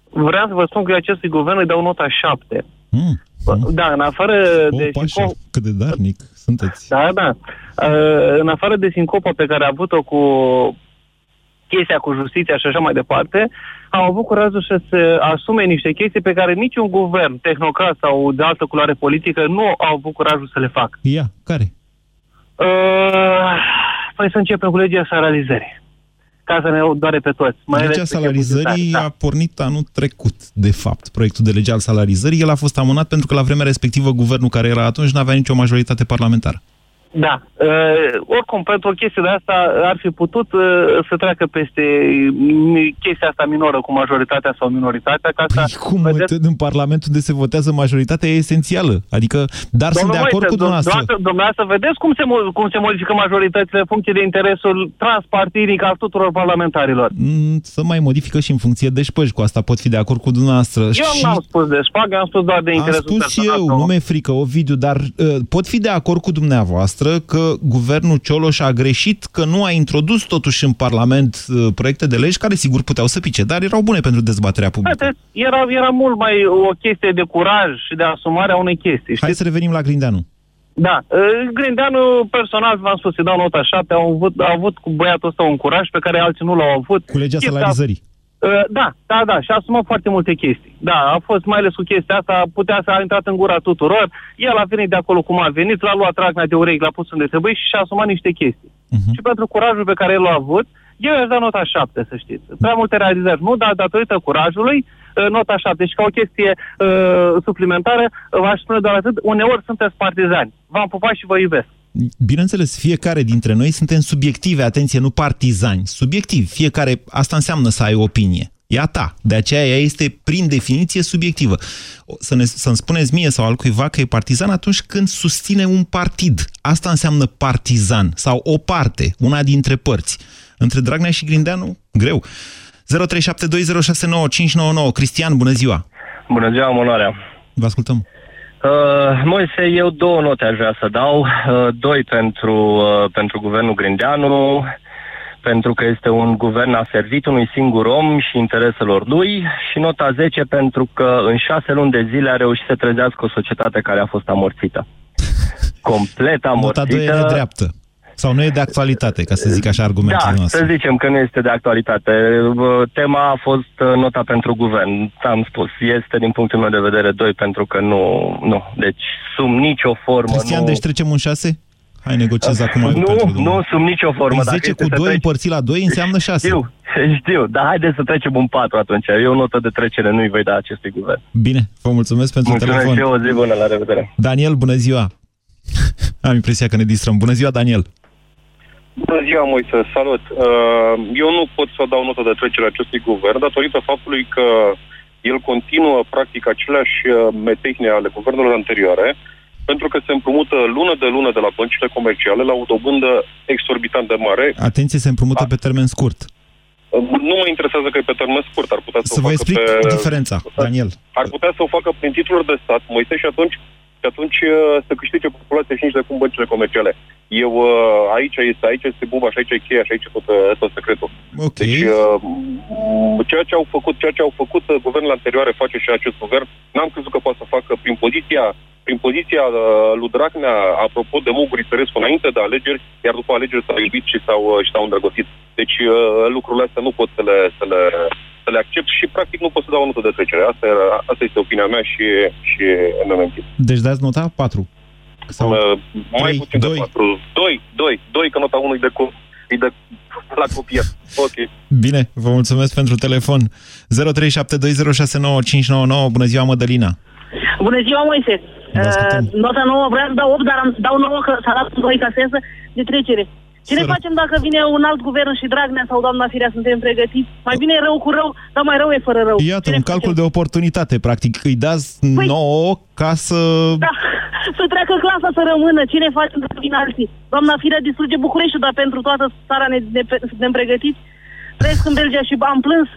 Vreau să vă spun că eu acestui guvern îi dau nota 7. Mm. Da, în afară de... Opa, așa, cât de darnic sunteți. Da, da. Uh, în afară de sincopa pe care a avut-o cu chestia cu justiția și așa mai departe, au avut curajul să se asume niște chestii pe care niciun guvern, tehnocrat sau de altă culoare politică, nu au avut curajul să le facă. Ia, care? Uh, păi să începem cu legea salarializării. Ca să ne doare pe toți. mai ales Legea pe cei salarizării buzitari. a pornit anul trecut, de fapt, proiectul de lege al salarizării. El a fost amânat pentru că la vremea respectivă guvernul care era atunci nu avea nicio majoritate parlamentară. Da. Uh, oricum, pentru o chestie de asta ar fi putut uh, să treacă peste mm, chestia asta minoră cu majoritatea sau minoritatea ca să... Cum, vedeți... în Parlament unde se votează majoritatea e esențială. Adică, dar sunt de Domnul acord Moise, cu dumneavoastră. Dumneavoastră, dumneavoastră vedeți cum se, mo- cum se modifică majoritatea în funcție de interesul transpartinic al tuturor parlamentarilor. Mm, Să mai modifică și în funcție de șpăși. Cu asta pot fi de acord cu dumneavoastră. Eu și... n-am spus de șpagă, am spus doar de Am interesul spus și personal. eu, sau- nu mi-e frică, Ovidiu, dar uh, pot fi de acord cu dumneavoastră că guvernul Cioloș a greșit că nu a introdus totuși în Parlament uh, proiecte de legi care sigur puteau să pice, dar erau bune pentru dezbaterea publică. Uite, Era, era mult mai o chestie de curaj și de asumare a unei chestii. Hai să revenim la Grindeanu. Da. Uh, Grindeanu, personal, v-am spus, îi dau nota 7, au avut, a avut cu băiatul ăsta un curaj pe care alții nu l-au avut. Cu legea Chestia- salarizării. Uh, Da, da, da, și a asumat foarte multe chestii. Da, a fost mai ales cu chestia asta, putea să a intrat în gura tuturor, el a venit de acolo cum a venit, l-a luat Dragnea de urechi, l-a pus unde trebuie și și-a asumat niște chestii. Mhm. Și pentru curajul pe care el l-a avut, eu i-aș da nota 7, să știți. Prea multe realizări, nu, dar datorită curajului, uh, nota 7. Și ca o chestie uh, suplimentară, uh, v-aș spune doar atât, uneori sunteți partizani. V-am pupat și vă iubesc. Bineînțeles, fiecare dintre noi suntem subiective, atenție, nu partizani, subiectiv. Fiecare, asta înseamnă să ai o opinie. E a ta. De aceea ea este, prin definiție, subiectivă. Să ne, să-mi spuneți mie sau altcuiva că e partizan atunci când susține un partid. Asta înseamnă partizan sau o parte, una dintre părți. Între Dragnea și Grindeanu, greu. 0372069599. Cristian, bună ziua! Bună ziua, am onoarea. Vă ascultăm. Uh, Moise, eu două note aș vrea să dau. Uh, doi pentru, uh, pentru guvernul Grindeanu, pentru că este un guvern aservit unui singur om și intereselor lui și nota 10 pentru că în șase luni de zile a reușit să trezească o societate care a fost amorțită. Complet amorțită. Nota 2 e nedreaptă. Sau nu e de actualitate, ca să zic așa argumentul Da, nostru. să zicem că nu este de actualitate. Uh, Tema a fost uh, nota pentru guvern. Am spus, este din punctul meu de vedere 2 pentru că nu, nu. Deci sub nicio formă Cristian, nu... deci trecem un 6? Hai, negociez acum. eu pentru Nu, domnul. nu, sub nicio formă. Păi Dacă 10 este cu să 2 treci- împărțit la 2 înseamnă 6. Știu, știu, dar haideți să trecem un 4 atunci. Eu o notă de trecere nu-i voi da acestui guvern. Bine, vă mulțumesc pentru Mulțumesc telefon. și eu, o zi bună, la revedere. Daniel, bună ziua! Am impresia că ne distrăm. Bună ziua, Daniel! Bună ziua, Moise, salut. Uh, Eu nu pot să dau notă de trecere acestui guvern datorită faptului că el continuă practic aceleași uh, metehne ale guvernelor anterioare, pentru că se împrumută lună de lună de la băncile comerciale la o dobândă exorbitant de mare. Atenție, se împrumută pe termen scurt. Uh, Nu mă interesează că e pe termen scurt, ar putea să, Să o vă facă explic pe... diferența, Daniel. Ar putea să o facă prin titluri de stat, Moise, și atunci, și atunci uh, să câștige populația și nici de cum băncile comerciale. Eu, uh, aici este, aici este buba și aici e cheia și aici e tot, uh, tot secretul. Ok. Deci, uh, m- ceea ce au făcut, ceea ce au făcut uh, guvernele anterioare face și acest guvern. N-am crezut că poate să facă prin poziția prin poziția uh, lui Dragnea, apropo de Muguri Tărescu, înainte de alegeri, iar după alegeri s-au iubit și s-au, uh, și s-au îndrăgostit. Deci uh, lucrurile astea nu pot să le, să le, să le accept și practic nu pot să dau o notă de trecere. Asta, era, asta este opinia mea și, și mi-am mentit. Deci dați nota 4. Sau Uh, mai trei, puțin doi. de 4. 2, 2, 2, că nota 1 e de, cu, e de la copiat. Ok. Bine, vă mulțumesc pentru telefon. 0372069599. Bună ziua, Mădălina! Bună ziua, Moise! Uh, nota nouă vreau să dau 8, dar am dau 9 că s-a dat cu 2 ca sensă de trecere. Ce ne facem dacă vine un alt guvern și Dragnea sau doamna Firea suntem pregătiți? Mai bine e rău cu rău, dar mai rău e fără rău. Iată, un calcul de oportunitate, practic. Îi dați Păi- 9 ca să... Da, să treacă clasa să rămână. Cine face dacă vin alții? Doamna Firea distruge Bucureștiul, dar pentru toată țara ne, ne, suntem pregătiți. Trăiesc în Belgia și am plâns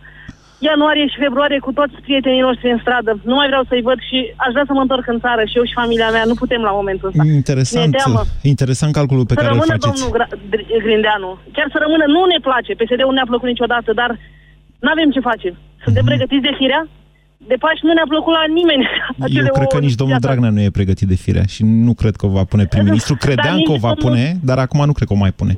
ianuarie și februarie cu toți prietenii noștri în stradă. Nu mai vreau să-i văd și aș vrea să mă întorc în țară și eu și familia mea. Nu putem la momentul ăsta. Interesant, Ne teamă. interesant calculul pe să care îl rămână faceți. domnul Gra- Dr- Grindeanu. Chiar să rămână, nu ne place. PSD-ul nu ne-a plăcut niciodată, dar nu avem ce face. Suntem pregătiți de firea? De Paști nu ne-a plăcut la nimeni. acele Eu cred că ouă nici domnul viața. Dragnea nu e pregătit de firea și nu cred că o va pune prim-ministru. Credeam nici că o va domnul- pune, dar acum nu cred că o mai pune.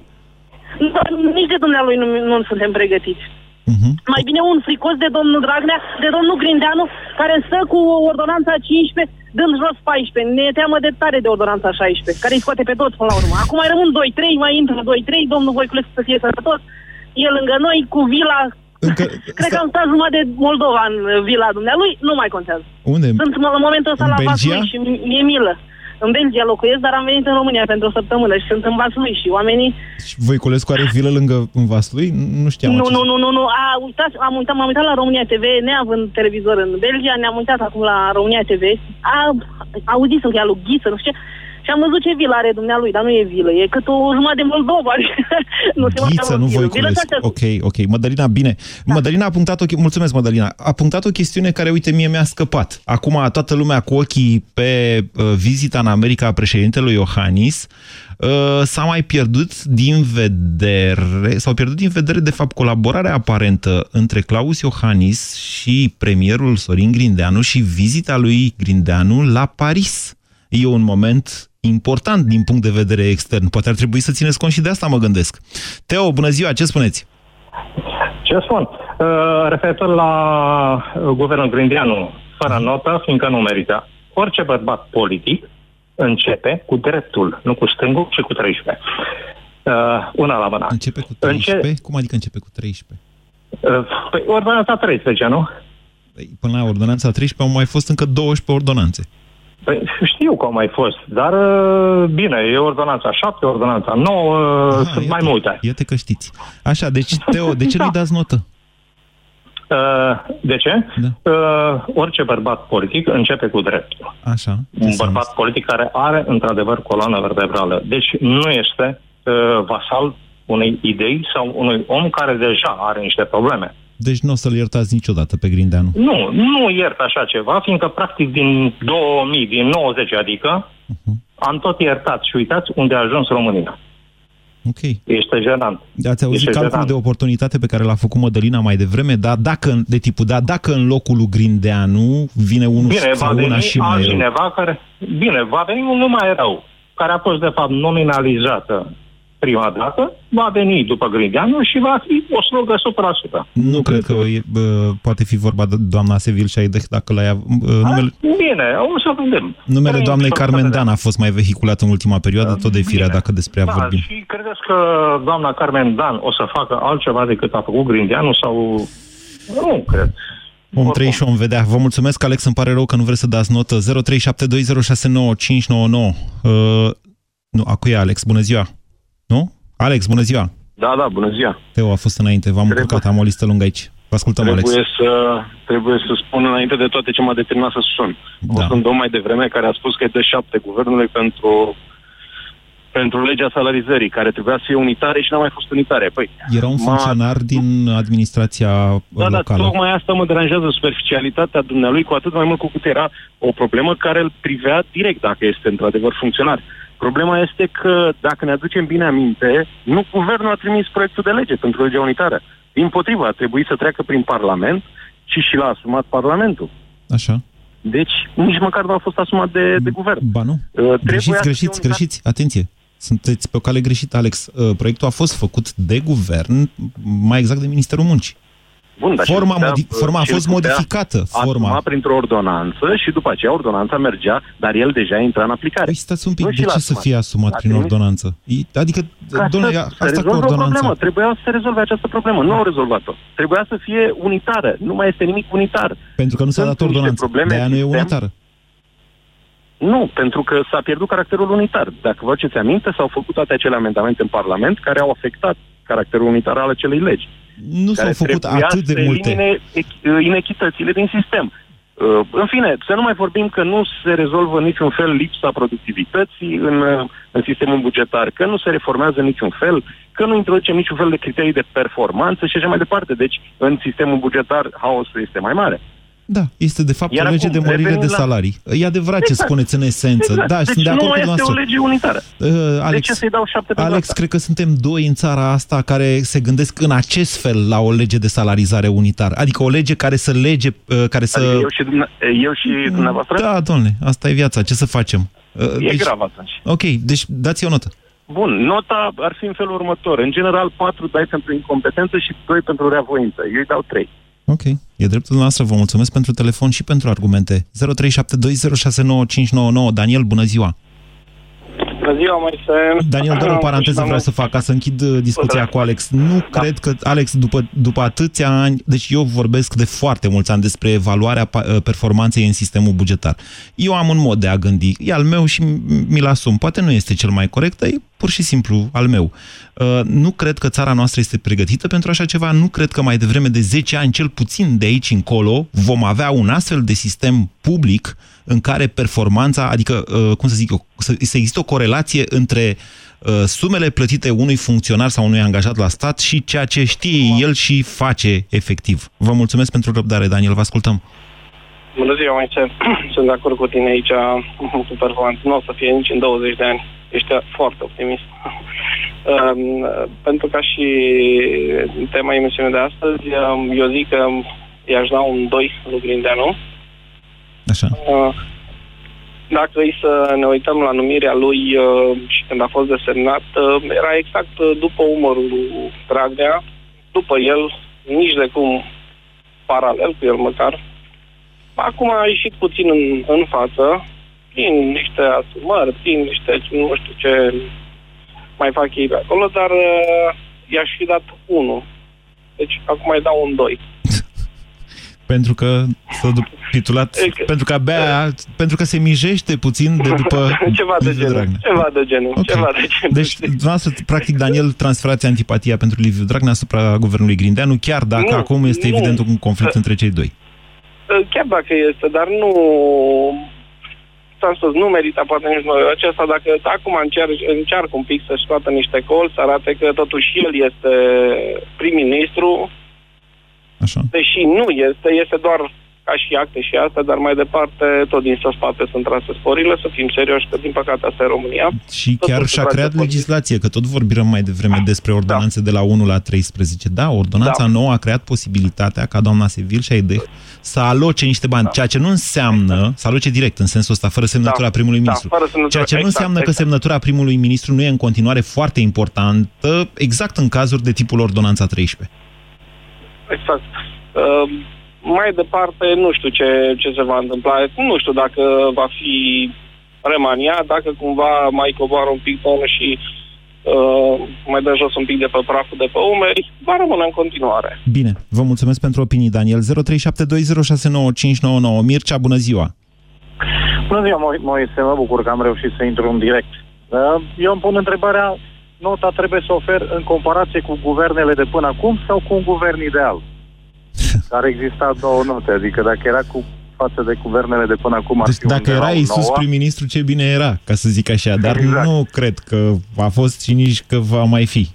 Dar nici de dumnealui nu, nu suntem pregătiți. Mhm. Mai bine un fricos de domnul Dragnea, de domnul Grindeanu, care stă cu ordonanța 15, dând jos 14. Ne e teamă de tare de ordonanța 16, care îi scoate pe toți până la urmă. Acum mai rămân 2-3, mai intră 2-3, domnul Voiculescu să fie sănătos, el lângă noi, cu vila... Încă... Cred că am stat jumătate de Moldova în uh, vila dumnealui, nu mai contează. Unde? Sunt în momentul ăsta În la Belgia? Vaslui și mi- mi-e milă. În Belgia locuiesc, dar am venit în România pentru o săptămână și sunt în Vaslui și oamenii Și Voiculescu are vilă lângă în Vaslui? Nu știam nu, acest- nu, nu, nu, nu. A, uitat, am uitat, m-am uitat la România TV, neavând televizor în Belgia, ne-am uitat acum la România TV. A, auzisem că e lui Ghiță, nu știu ce. Și am văzut ce vilă are dumnealui, dar nu e vilă, e cât o jumătate de Moldova. nu se mai Ghiță, cheamă nu vilă. Vilă Voiculescu. astea- Ok, ok. Mădălina, bine. Da. Mădălina a punctat o... che- Mulțumesc, Mădălina. A punctat o chestiune care, uite, mie mi-a scăpat. Acum, toată lumea cu ochii pe uh, vizita în America a președintelui Iohannis uh, s-a mai pierdut din vedere, s-au pierdut din vedere, de fapt, colaborarea aparentă între Claus Iohannis și premierul Sorin Grindeanu și vizita lui Grindeanu la Paris. E un moment important din punct de vedere extern. Poate ar trebui să țineți cont și de asta, mă gândesc. Teo, bună ziua, ce spuneți? Ce spun? Uh, referitor la uh, guvernul Grindeanu, fără notă, fiindcă nu merită. Orice bărbat politic începe cu dreptul, nu cu stângul, ci cu 13. Uh, una la mână. Începe cu 13? Înce... Cum adică începe cu 13? Uh, păi, ordonanța 13, nu? Păi, până la ordonanța 13 au mai fost încă 12 ordonanțe. Păi, știu că au mai fost, dar uh, bine, e ordonanța 7, ordonanța 9, Aha, sunt mai multe. Iată că știți. Așa, deci, Teo, de ce Da. nu-i dați notă? Uh, de ce? Da. Uh, orice bărbat politic începe cu dreptul. Așa. Un bărbat politic care are, într-adevăr, coloană vertebrală. Deci nu este uh, vasal unei idei sau unui om care deja are niște probleme. Deci nu o să-l iertați niciodată pe Grindeanu? Nu, nu iert așa ceva, fiindcă practic din 2000, din 90 adică, uh-huh. am tot iertat și uitați unde a ajuns România. Ok. Este jenant. Ați auzit este calculul de oportunitate pe care l-a făcut Mădălina mai devreme, dar dacă, de tipul, da, dacă în locul lui Grindeanu vine unul bine, sau va una și mai cineva rău. care, bine, va veni unul mai rău, care a fost de fapt nominalizată prima dată, va veni după Grindeanu și va fi o slugă 100%. Nu, nu cred că e, bă, poate fi vorba de doamna Sevil Șaideh dacă la ea... Numele... Bine, o să vedem. Numele doamnei Carmen Dan a fost mai vehiculat în ultima perioadă, tot de firea, dacă despre ea da, vorbim. Și credeți că doamna Carmen Dan o să facă altceva decât a făcut Grindeanu sau... Nu cred. Om trăi și om vedea. Vă mulțumesc, Alex, îmi pare rău că nu vreți să dați notă. 0372069599. Uh, nu, acu e Alex, bună ziua. Nu? Alex, bună ziua! Da, da, bună ziua! Teo a fost înainte, v-am trebuie, încurcat, am o listă lungă aici. Vă ascultăm, trebuie Alex. Să, trebuie să spun înainte de toate ce m-a determinat să sun. Da. O domn mai devreme care a spus că e de șapte guvernului pentru pentru legea salarizării, care trebuia să fie unitare și n-a mai fost unitare. Păi, Era un funcționar din administrația da, locală. Da, tocmai asta mă deranjează superficialitatea dumnealui, cu atât mai mult cu cât era o problemă care îl privea direct, dacă este într-adevăr funcționar. Problema este că, dacă ne aducem bine aminte, nu guvernul a trimis proiectul de lege pentru legea unitară. Din potriva, a trebuit să treacă prin Parlament și și l-a asumat Parlamentul. Așa. Deci, nici măcar nu a fost asumat de, de guvern. Ba nu. Uh, greșiți, greșiți, greșiți. Atenție. Sunteți pe o cale greșită, Alex. Uh, proiectul a fost făcut de guvern, mai exact de Ministerul Muncii. Bun, dar forma, modi- forma a fost modificată. Forma. printr-o ordonanță și după aceea ordonanța mergea, dar el deja intra în aplicare. Păi stați un pic, nu de ce să fie asumat prin ordonanță? Adică, domnule, asta cu ordonanța... Problemă. Trebuia să se rezolve această problemă. Nu au rezolvat-o. Trebuia să fie unitară. Nu mai este nimic unitar. Pentru că nu s-a dat ordonanță. De aia nu e unitară. Nu, pentru că s-a pierdut caracterul unitar. Dacă vă aduceți aminte, s-au făcut toate acele amendamente în Parlament care au afectat caracterul unitar al acelei legi. Nu s-au făcut atât de multe. inechitățile din sistem. Uh, în fine, să nu mai vorbim că nu se rezolvă niciun fel lipsa productivității în, în sistemul bugetar, că nu se reformează niciun fel, că nu introducem niciun fel de criterii de performanță și așa mai departe. Deci, în sistemul bugetar, haosul este mai mare. Da, este de fapt Iar o lege de mărire de salarii. La... E adevărat exact. ce spuneți în esență. Exact. Da, deci sunt de acord nu cu este o lege unitară. Uh, Alex, de ce să-i dau șapte Alex, asta? cred că suntem doi în țara asta care se gândesc în acest fel la o lege de salarizare unitară. Adică o lege care să lege, uh, care să... Adică eu și, eu și dumneavoastră? Da, domnule, asta e viața. Ce să facem? Uh, e deci... grav atunci. Ok, deci dați o notă. Bun, nota ar fi în felul următor. În general, 4 dai pentru incompetență și 2 pentru reavoință. Eu îi dau 3. Ok. E dreptul noastră. Vă mulțumesc pentru telefon și pentru argumente. 0372069599. Daniel, bună ziua! Bună ziua, Moise. Daniel, doar o paranteză vreau să fac ca să închid uh, discuția cu Alex. Nu da. cred că, Alex, după, după atâția ani, deci eu vorbesc de foarte mulți ani despre evaluarea uh, performanței în sistemul bugetar. Eu am un mod de a gândi, e al meu și mi-l asum. Poate nu este cel mai corect, dar e pur și simplu al meu. Uh, nu cred că țara noastră este pregătită pentru așa ceva, nu cred că mai devreme de 10 ani, cel puțin de aici încolo, vom avea un astfel de sistem public în care performanța, adică, uh, cum să zic eu, să, să există o corelație între uh, sumele plătite unui funcționar sau unui angajat la stat și ceea ce știe el și face efectiv. Vă mulțumesc pentru răbdare, Daniel, vă ascultăm. Bună ziua, Moise. Sunt de acord cu tine aici cu performanță. Nu o să fie nici în 20 de ani. Ești foarte optimist. Um, pentru ca și tema emisiunii de astăzi, um, eu zic că i-aș da un 2 lui Grindeanu. Așa. Uh, dacă e să ne uităm la numirea lui uh, și când a fost desemnat, uh, era exact după umărul lui Dragnea, după el, nici de cum paralel cu el măcar. Acum a ieșit puțin în, în față, prin niște asumări, prin niște, nu știu ce mai fac ei pe acolo, dar uh, i-aș fi dat unul. Deci acum mai dau un 2. Pentru că s-a titulat, pentru că abia, pentru că se mijește puțin de după ceva de genul, Dragnea. Ceva de genul, okay. ceva de genul. Deci, dumneavoastră, practic, Daniel, transferați antipatia pentru Liviu Dragnea asupra guvernului Grindeanu, chiar dacă nu, acum este nu. evident un conflict între cei doi. Chiar dacă este, dar nu am spus, nu merită poate nici noi acesta, dacă acum încerc, încearcă un pic să-și scoată niște col, să arate că totuși el este prim-ministru, Așa. deși nu este, este doar ca și acte și asta, dar mai departe, tot din spate sunt trase sporile, să fim serioși, că din păcate asta e România. Și tot chiar și-a creat legislație, că tot vorbim mai devreme despre ordonanțe da. de la 1 la 13. Da, ordonanța da. nouă a creat posibilitatea ca doamna Sevil și Aideh să aloce niște bani, da. ceea ce nu înseamnă, să aloce direct în sensul ăsta, fără semnătura da. primului da, ministru. Fără semnătura, ceea ce nu exact, înseamnă exact. că semnătura primului ministru nu e în continuare foarte importantă, exact în cazuri de tipul ordonanța 13. Exact. Uh, mai departe, nu știu ce, ce se va întâmpla. Nu știu dacă va fi remania, dacă cumva mai coboară un pic tonul și uh, mai dă jos un pic de pe praful de pe umeri, va rămâne în continuare. Bine, vă mulțumesc pentru opinii, Daniel. 0372069599. Mircea, bună ziua! Bună ziua, Moise, mă bucur că am reușit să intru în direct. Uh, eu îmi pun întrebarea, nota trebuie să ofer în comparație cu guvernele de până acum sau cu un guvern ideal? Ar exista două note, adică dacă era cu față de guvernele de până acum... Deci dacă era Isus prim-ministru, ce bine era, ca să zic așa, dar exact. nu cred că a fost și nici că va mai fi.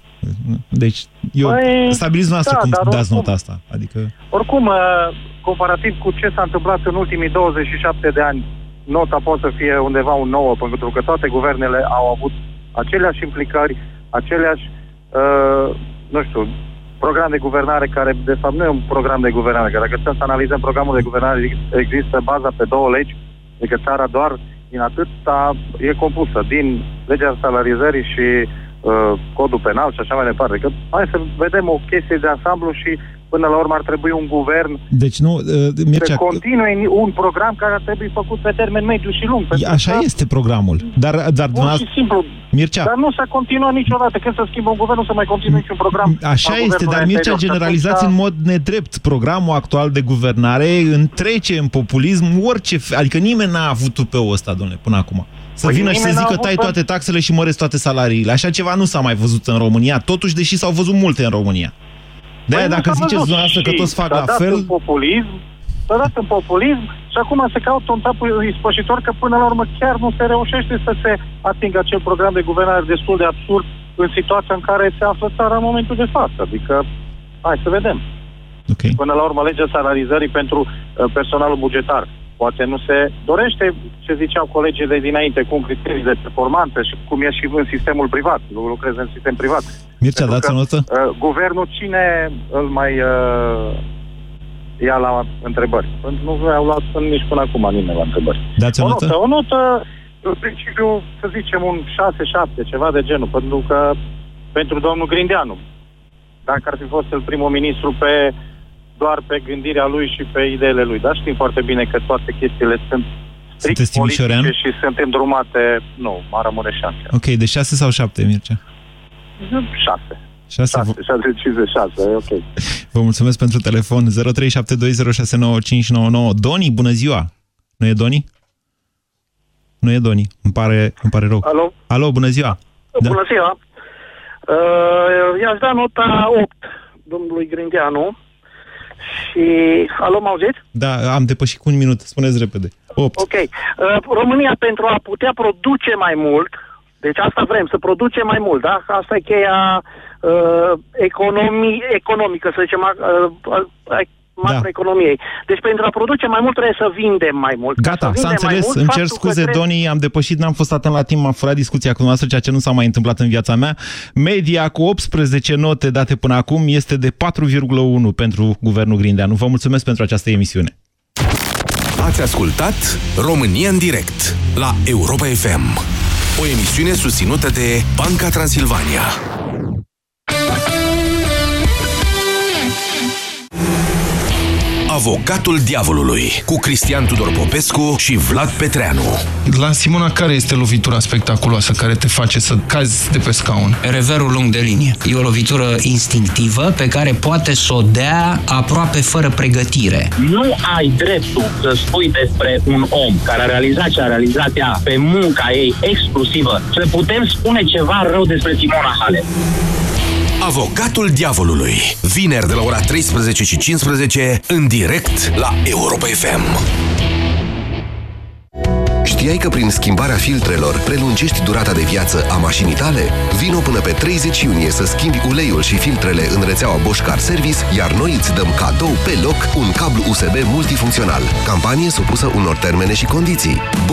Deci, eu păi, stabiliți noastră da, cum dați oricum, nota asta. Adică... Oricum, uh, comparativ cu ce s-a întâmplat în ultimii 27 de ani, nota poate să fie undeva un 9, pentru că toate guvernele au avut aceleași implicări, aceleași, uh, nu știu, program de guvernare care, de fapt, nu e un program de guvernare, că dacă stăm să analizăm programul de guvernare, există baza pe două legi, adică țara doar din atâta e compusă din legea salarizării și uh, codul penal și așa mai departe. Că hai să vedem o chestie de ansamblu și până la urmă ar trebui un guvern deci nu, uh, Mircea... să continue un program care ar trebui făcut pe termen mediu și lung. Așa că... este programul. Dar, dar Pur și simplu. Mircea. Dar nu s-a continuat niciodată. Când se schimbă un guvern, nu se mai continuă niciun program. Așa este, dar Mircea generalizați în mod nedrept. Programul actual de guvernare întrece în populism orice... Adică nimeni n-a avut pe ăsta, domnule, până acum. Să păi vină și să zică tai toate taxele și măresc toate salariile. Așa ceva nu s-a mai văzut în România, totuși, deși s-au văzut multe în România. De păi dacă ziceți dumneavoastră că toți fac la fel... În populism, s-a dat în populism și acum se caută un tapul ispășitor că până la urmă chiar nu se reușește să se atingă acel program de guvernare destul de absurd în situația în care se află țara în momentul de față. Adică, hai să vedem. Okay. Până la urmă, legea salarizării pentru uh, personalul bugetar. Poate nu se dorește ce ziceau colegii de dinainte, cum criterii de performanță și cum e și în sistemul privat. Lucrez în sistem privat. Mircea, dați o notă? Uh, guvernul cine îl mai uh, ia la întrebări? Pentru nu vreau luat nici până acum nimeni la întrebări. Dați o, o notă? notă? O notă, în principiu, să zicem un 6-7, ceva de genul, pentru că pentru domnul Grindeanu, dacă ar fi fost el primul ministru pe doar pe gândirea lui și pe ideile lui. Dar știm foarte bine că toate chestiile sunt strict politice și sunt îndrumate. Nu, mai rămâne șanse. Ok, de 6 sau 7, Mircea? 6. 6, 6, 6, 56, ok. Vă mulțumesc pentru telefon 0372069599. Doni, bună ziua! Nu e Doni? Nu e Doni, îmi pare, îmi pare rău. Alo? Alo, bună ziua! Bună da. ziua! Uh, i-aș da nota 8 domnului Grindeanu și... Alo, mă auziți? Da, am depășit cu un minut. Spuneți repede. 8. Ok. Uh, România, pentru a putea produce mai mult, deci asta vrem, să producem mai mult, da? Asta e cheia uh, economii, economică, să zicem, uh, uh, macroeconomiei. Da. Deci pentru a produce mai mult trebuie să vindem mai mult. Gata, s-a înțeles. Mult, Îmi cer scuze, trebuie... Donii, am depășit, n-am fost atent la timp, m-a furat discuția cu noastră, ceea ce nu s-a mai întâmplat în viața mea. Media cu 18 note date până acum este de 4,1 pentru Guvernul Grindeanu. Vă mulțumesc pentru această emisiune. Ați ascultat România în direct la Europa FM. O emisiune susținută de Banca Transilvania. Avocatul diavolului cu Cristian Tudor Popescu și Vlad Petreanu. La Simona, care este lovitura spectaculoasă care te face să cazi de pe scaun? Reverul lung de linie. E o lovitură instinctivă pe care poate să o dea aproape fără pregătire. Nu ai dreptul să spui despre un om care a realizat ce a realizat ea pe munca ei exclusivă, să putem spune ceva rău despre Simona Halep. Avocatul diavolului. Vineri de la ora 13 și 15 în direct la Europa FM. Știai că prin schimbarea filtrelor prelungești durata de viață a mașinii tale? Vino până pe 30 iunie să schimbi uleiul și filtrele în rețeaua Bosch Car Service, iar noi îți dăm cadou pe loc un cablu USB multifuncțional. Campanie supusă unor termene și condiții. Bosch